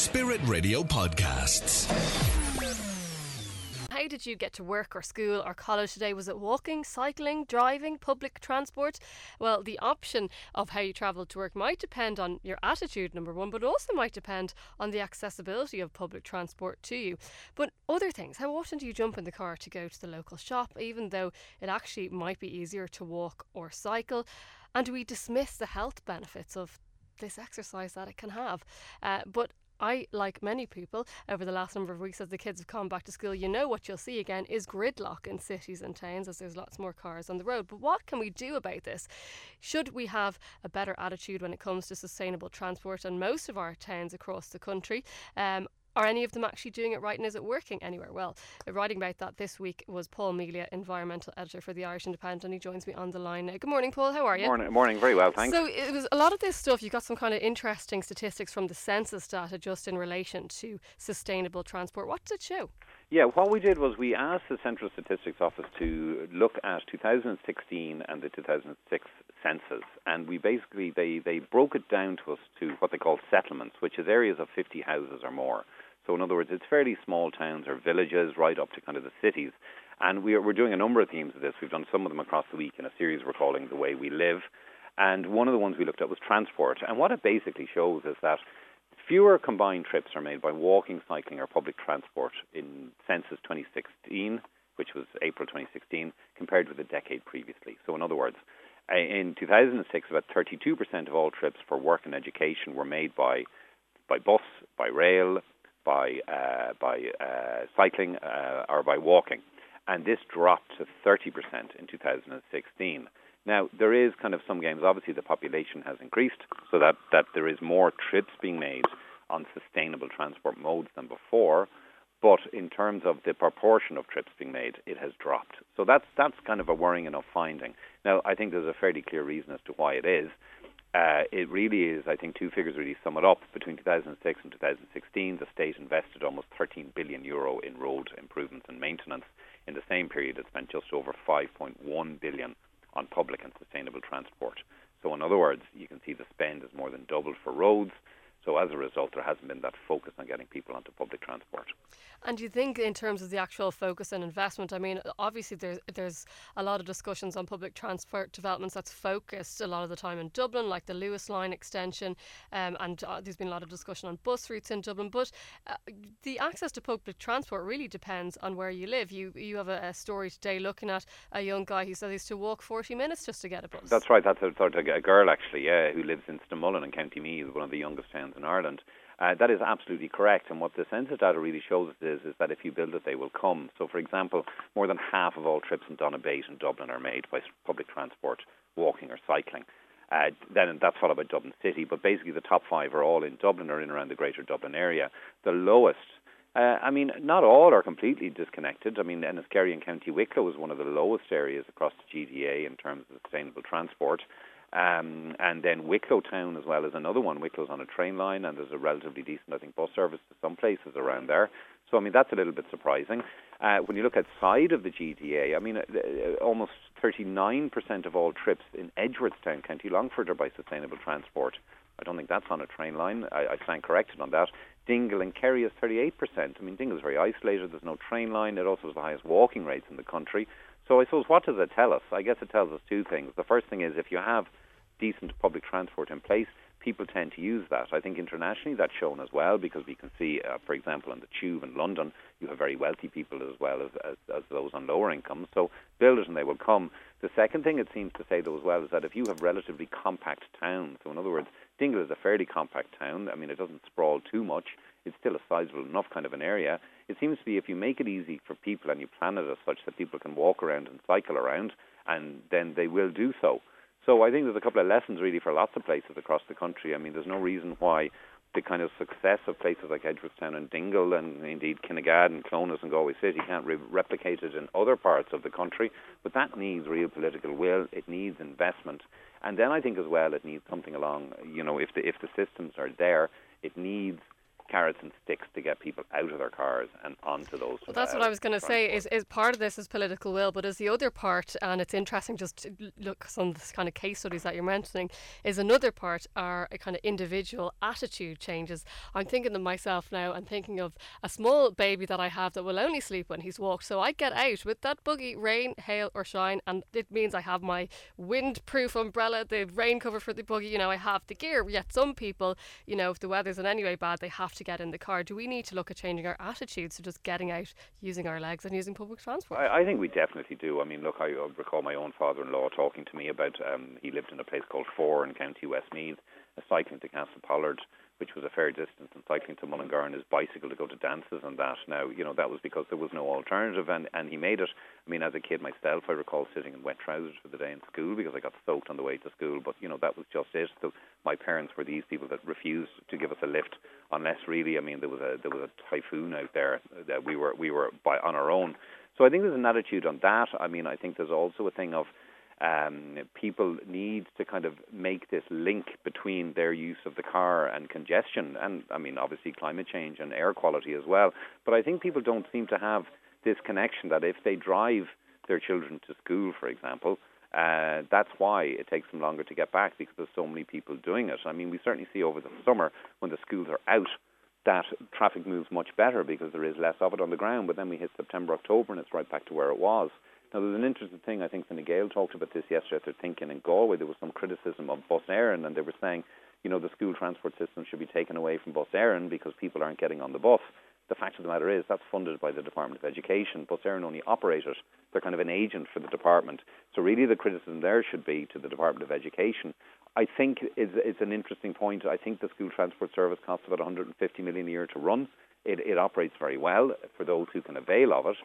Spirit Radio Podcasts. How did you get to work or school or college today? Was it walking, cycling, driving, public transport? Well, the option of how you travel to work might depend on your attitude, number one, but also might depend on the accessibility of public transport to you. But other things, how often do you jump in the car to go to the local shop, even though it actually might be easier to walk or cycle? And do we dismiss the health benefits of this exercise that it can have? Uh, but I, like many people, over the last number of weeks as the kids have come back to school, you know what you'll see again is gridlock in cities and towns as there's lots more cars on the road. But what can we do about this? Should we have a better attitude when it comes to sustainable transport in most of our towns across the country? Um, are any of them actually doing it right and is it working anywhere? Well, writing about that this week was Paul Melia, environmental editor for the Irish Independent, and he joins me on the line. now. Good morning, Paul. How are you? Morning, morning. Very well, thanks. So it was a lot of this stuff. You got some kind of interesting statistics from the census data just in relation to sustainable transport. What did it show? Yeah, what we did was we asked the Central Statistics Office to look at 2016 and the 2006 census, and we basically they they broke it down to us to what they call settlements, which is areas of 50 houses or more. So, in other words, it's fairly small towns or villages right up to kind of the cities. And we are, we're doing a number of themes of this. We've done some of them across the week in a series we're calling The Way We Live. And one of the ones we looked at was transport. And what it basically shows is that fewer combined trips are made by walking, cycling, or public transport in census 2016, which was April 2016, compared with the decade previously. So, in other words, in 2006, about 32% of all trips for work and education were made by by bus, by rail, by uh, by uh, cycling uh, or by walking, and this dropped to 30% in 2016. Now there is kind of some games. Obviously, the population has increased, so that that there is more trips being made on sustainable transport modes than before. But in terms of the proportion of trips being made, it has dropped. So that's that's kind of a worrying enough finding. Now I think there's a fairly clear reason as to why it is. Uh, it really is, I think, two figures really sum it up. Between 2006 and 2016, the state invested almost 13 billion euro in road improvements and maintenance. In the same period, it spent just over 5.1 billion on public and sustainable transport. So, in other words, you can see the spend is more than doubled for roads. So, as a result, there hasn't been that focus on getting people onto public transport. And do you think, in terms of the actual focus and investment, I mean, obviously there's there's a lot of discussions on public transport developments that's focused a lot of the time in Dublin, like the Luas Line extension, um, and uh, there's been a lot of discussion on bus routes in Dublin. But uh, the access to public transport really depends on where you live. You you have a, a, story today looking at a young guy who says he's to walk 40 minutes just to get a bus. That's right. That's a, sort of a girl actually, yeah, who lives in Stamullen in County Meath, one of the youngest towns in Ireland. Uh, that is absolutely correct. And what the census data really shows us is, is that if you build it, they will come. So, for example, more than half of all trips in Donabate and Dublin are made by public transport, walking or cycling. Uh, then that's followed by Dublin City. But basically, the top five are all in Dublin or in around the Greater Dublin area. The lowest uh, I mean, not all are completely disconnected. I mean, Enniskerry and County Wicklow is one of the lowest areas across the GDA in terms of sustainable transport. Um, and then Wicklow Town as well is another one. Wicklow's on a train line, and there's a relatively decent, I think, bus service to some places around there. So I mean that's a little bit surprising. Uh, when you look outside of the GDA, I mean uh, uh almost 39% of all trips in Edgeworthstown, County Longford, are by sustainable transport. I don't think that's on a train line. I, I stand corrected on that. Dingle and Kerry is 38%. I mean, Dingle is very isolated. There's no train line. It also has the highest walking rates in the country. So I suppose what does it tell us? I guess it tells us two things. The first thing is if you have decent public transport in place, people tend to use that. I think internationally that's shown as well because we can see, uh, for example, in the tube in London, you have very wealthy people as well as, as, as those on lower incomes. So build it and they will come. The second thing it seems to say, though, as well, is that if you have relatively compact towns, so in other words, Dingle is a fairly compact town. I mean, it doesn't sprawl too much. It's still a sizable enough kind of an area. It seems to be if you make it easy for people and you plan it as such that people can walk around and cycle around, and then they will do so. So I think there's a couple of lessons really for lots of places across the country. I mean, there's no reason why the kind of success of places like Edgeworthstown and Dingle and indeed Kinnegad and Clones and Galway City can't re- replicate it in other parts of the country. But that needs real political will. It needs investment. And then I think as well it needs something along, you know, if the, if the systems are there, it needs carrots and sticks to get people out of their cars and onto those. Well, that's uh, what I was going to say. Is is part of this is political will, but is the other part, and it's interesting just to look some of this kind of case studies that you're mentioning. Is another part are a kind of individual attitude changes. I'm thinking of myself now and thinking of a small baby that I have that will only sleep when he's walked. So I get out with that buggy, rain, hail, or shine, and it means I have my windproof umbrella, the rain cover for the buggy. You know, I have the gear. Yet some people, you know, if the weather's in any way bad, they have to get in the car. Do we need to look at changing our attitudes to just getting out, using our legs, and using public transport? I, I think we definitely do. I mean, look, I recall my own father-in-law talking to me about um, he lived in a place called Fore in County Westmeath, cycling to Castlepollard, which was a fair distance, and cycling to Mullingar on his bicycle to go to dances and that. Now, you know, that was because there was no alternative, and, and he made it. I mean, as a kid myself, I recall sitting in wet trousers for the day in school because I got soaked on the way to school, but, you know, that was just it. So my parents were these people that refused to give us a lift unless really, I mean, there was a there was a typhoon out there that we were we were by on our own. So I think there's an attitude on that. I mean, I think there's also a thing of um, people need to kind of make this link between their use of the car and congestion, and I mean, obviously climate change and air quality as well. But I think people don't seem to have this connection that if they drive their children to school, for example, uh, that's why it takes them longer to get back because there's so many people doing it. I mean, we certainly see over the summer when the schools are out that traffic moves much better because there is less of it on the ground. But then we hit September, October, and it's right back to where it was. Now, there's an interesting thing. I think Fine Gael talked about this yesterday their thinking in Galway. There was some criticism of Bus Éireann, and they were saying, you know, the school transport system should be taken away from Bus Éireann because people aren't getting on the bus. The fact of the matter is that's funded by the Department of Education. Bus Éireann only operate it. They're kind of an agent for the department. So really, the criticism there should be to the Department of Education. I think it's, it's an interesting point. I think the school transport service costs about 150 million a year to run. It, it operates very well for those who can avail of it.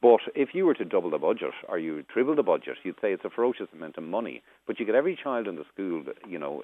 But if you were to double the budget or you triple the budget, you'd say it's a ferocious amount of money. But you get every child in the school, you know,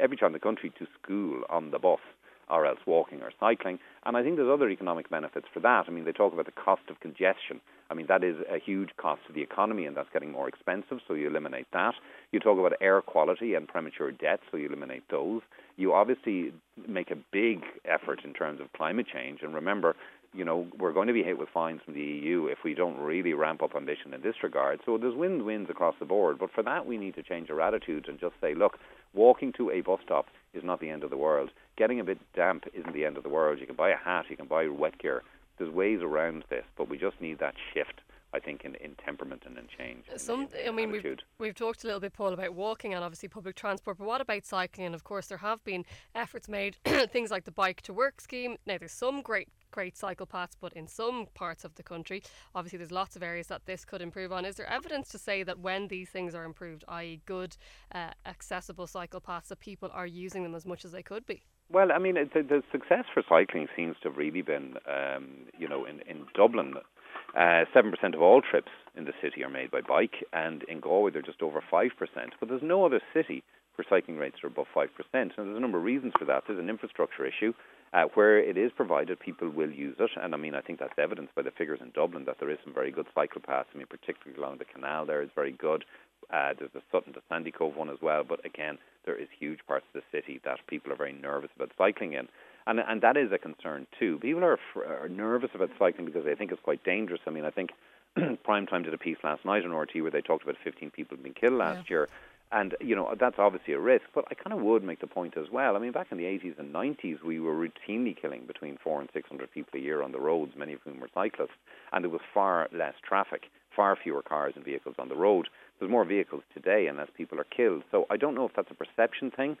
every child in the country to school on the bus or else walking or cycling. And I think there's other economic benefits for that. I mean, they talk about the cost of congestion. I mean, that is a huge cost to the economy, and that's getting more expensive, so you eliminate that. You talk about air quality and premature death, so you eliminate those. You obviously make a big effort in terms of climate change, and remember, you know, we're going to be hit with fines from the EU if we don't really ramp up ambition in this regard. So there's wins wins across the board. But for that, we need to change our attitudes and just say, look, walking to a bus stop is not the end of the world. Getting a bit damp isn't the end of the world. You can buy a hat, you can buy wet gear. There's ways around this, but we just need that shift. I think in, in temperament and in change. Some, in I mean, we've, we've talked a little bit, Paul, about walking and obviously public transport, but what about cycling? And of course, there have been efforts made, things like the Bike to Work scheme. Now, there's some great, great cycle paths, but in some parts of the country, obviously, there's lots of areas that this could improve on. Is there evidence to say that when these things are improved, i.e., good, uh, accessible cycle paths, that people are using them as much as they could be? Well, I mean, the, the success for cycling seems to have really been, um, you know, in, in Dublin, uh, seven percent of all trips in the city are made by bike, and in Galway they're just over five percent. But there's no other city where cycling rates are above five percent, and there's a number of reasons for that. There's an infrastructure issue. Uh, where it is provided, people will use it, and I mean, I think that's evidenced by the figures in Dublin that there is some very good cycle paths. I mean, particularly along the canal, there is very good. Uh, there's the Sutton to Sandycove one as well, but again, there is huge parts of the city that people are very nervous about cycling in, and and that is a concern too. People are, fr- are nervous about cycling because they think it's quite dangerous. I mean, I think Prime Time did a piece last night on RTÉ where they talked about 15 people being killed last year. And, you know, that's obviously a risk, but I kind of would make the point as well. I mean, back in the 80s and 90s, we were routinely killing between four and 600 people a year on the roads, many of whom were cyclists, and there was far less traffic, far fewer cars and vehicles on the road. There's more vehicles today and less people are killed. So I don't know if that's a perception thing.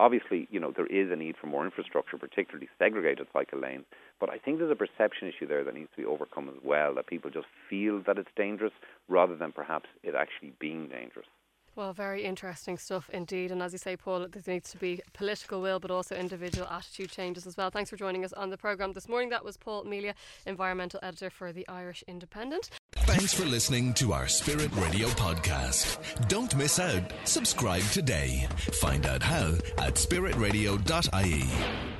Obviously, you know, there is a need for more infrastructure, particularly segregated cycle lanes, but I think there's a perception issue there that needs to be overcome as well, that people just feel that it's dangerous rather than perhaps it actually being dangerous. Well, very interesting stuff indeed. And as you say, Paul, there needs to be political will, but also individual attitude changes as well. Thanks for joining us on the programme this morning. That was Paul Melia, environmental editor for the Irish Independent. Thanks for listening to our Spirit Radio podcast. Don't miss out. Subscribe today. Find out how at spiritradio.ie.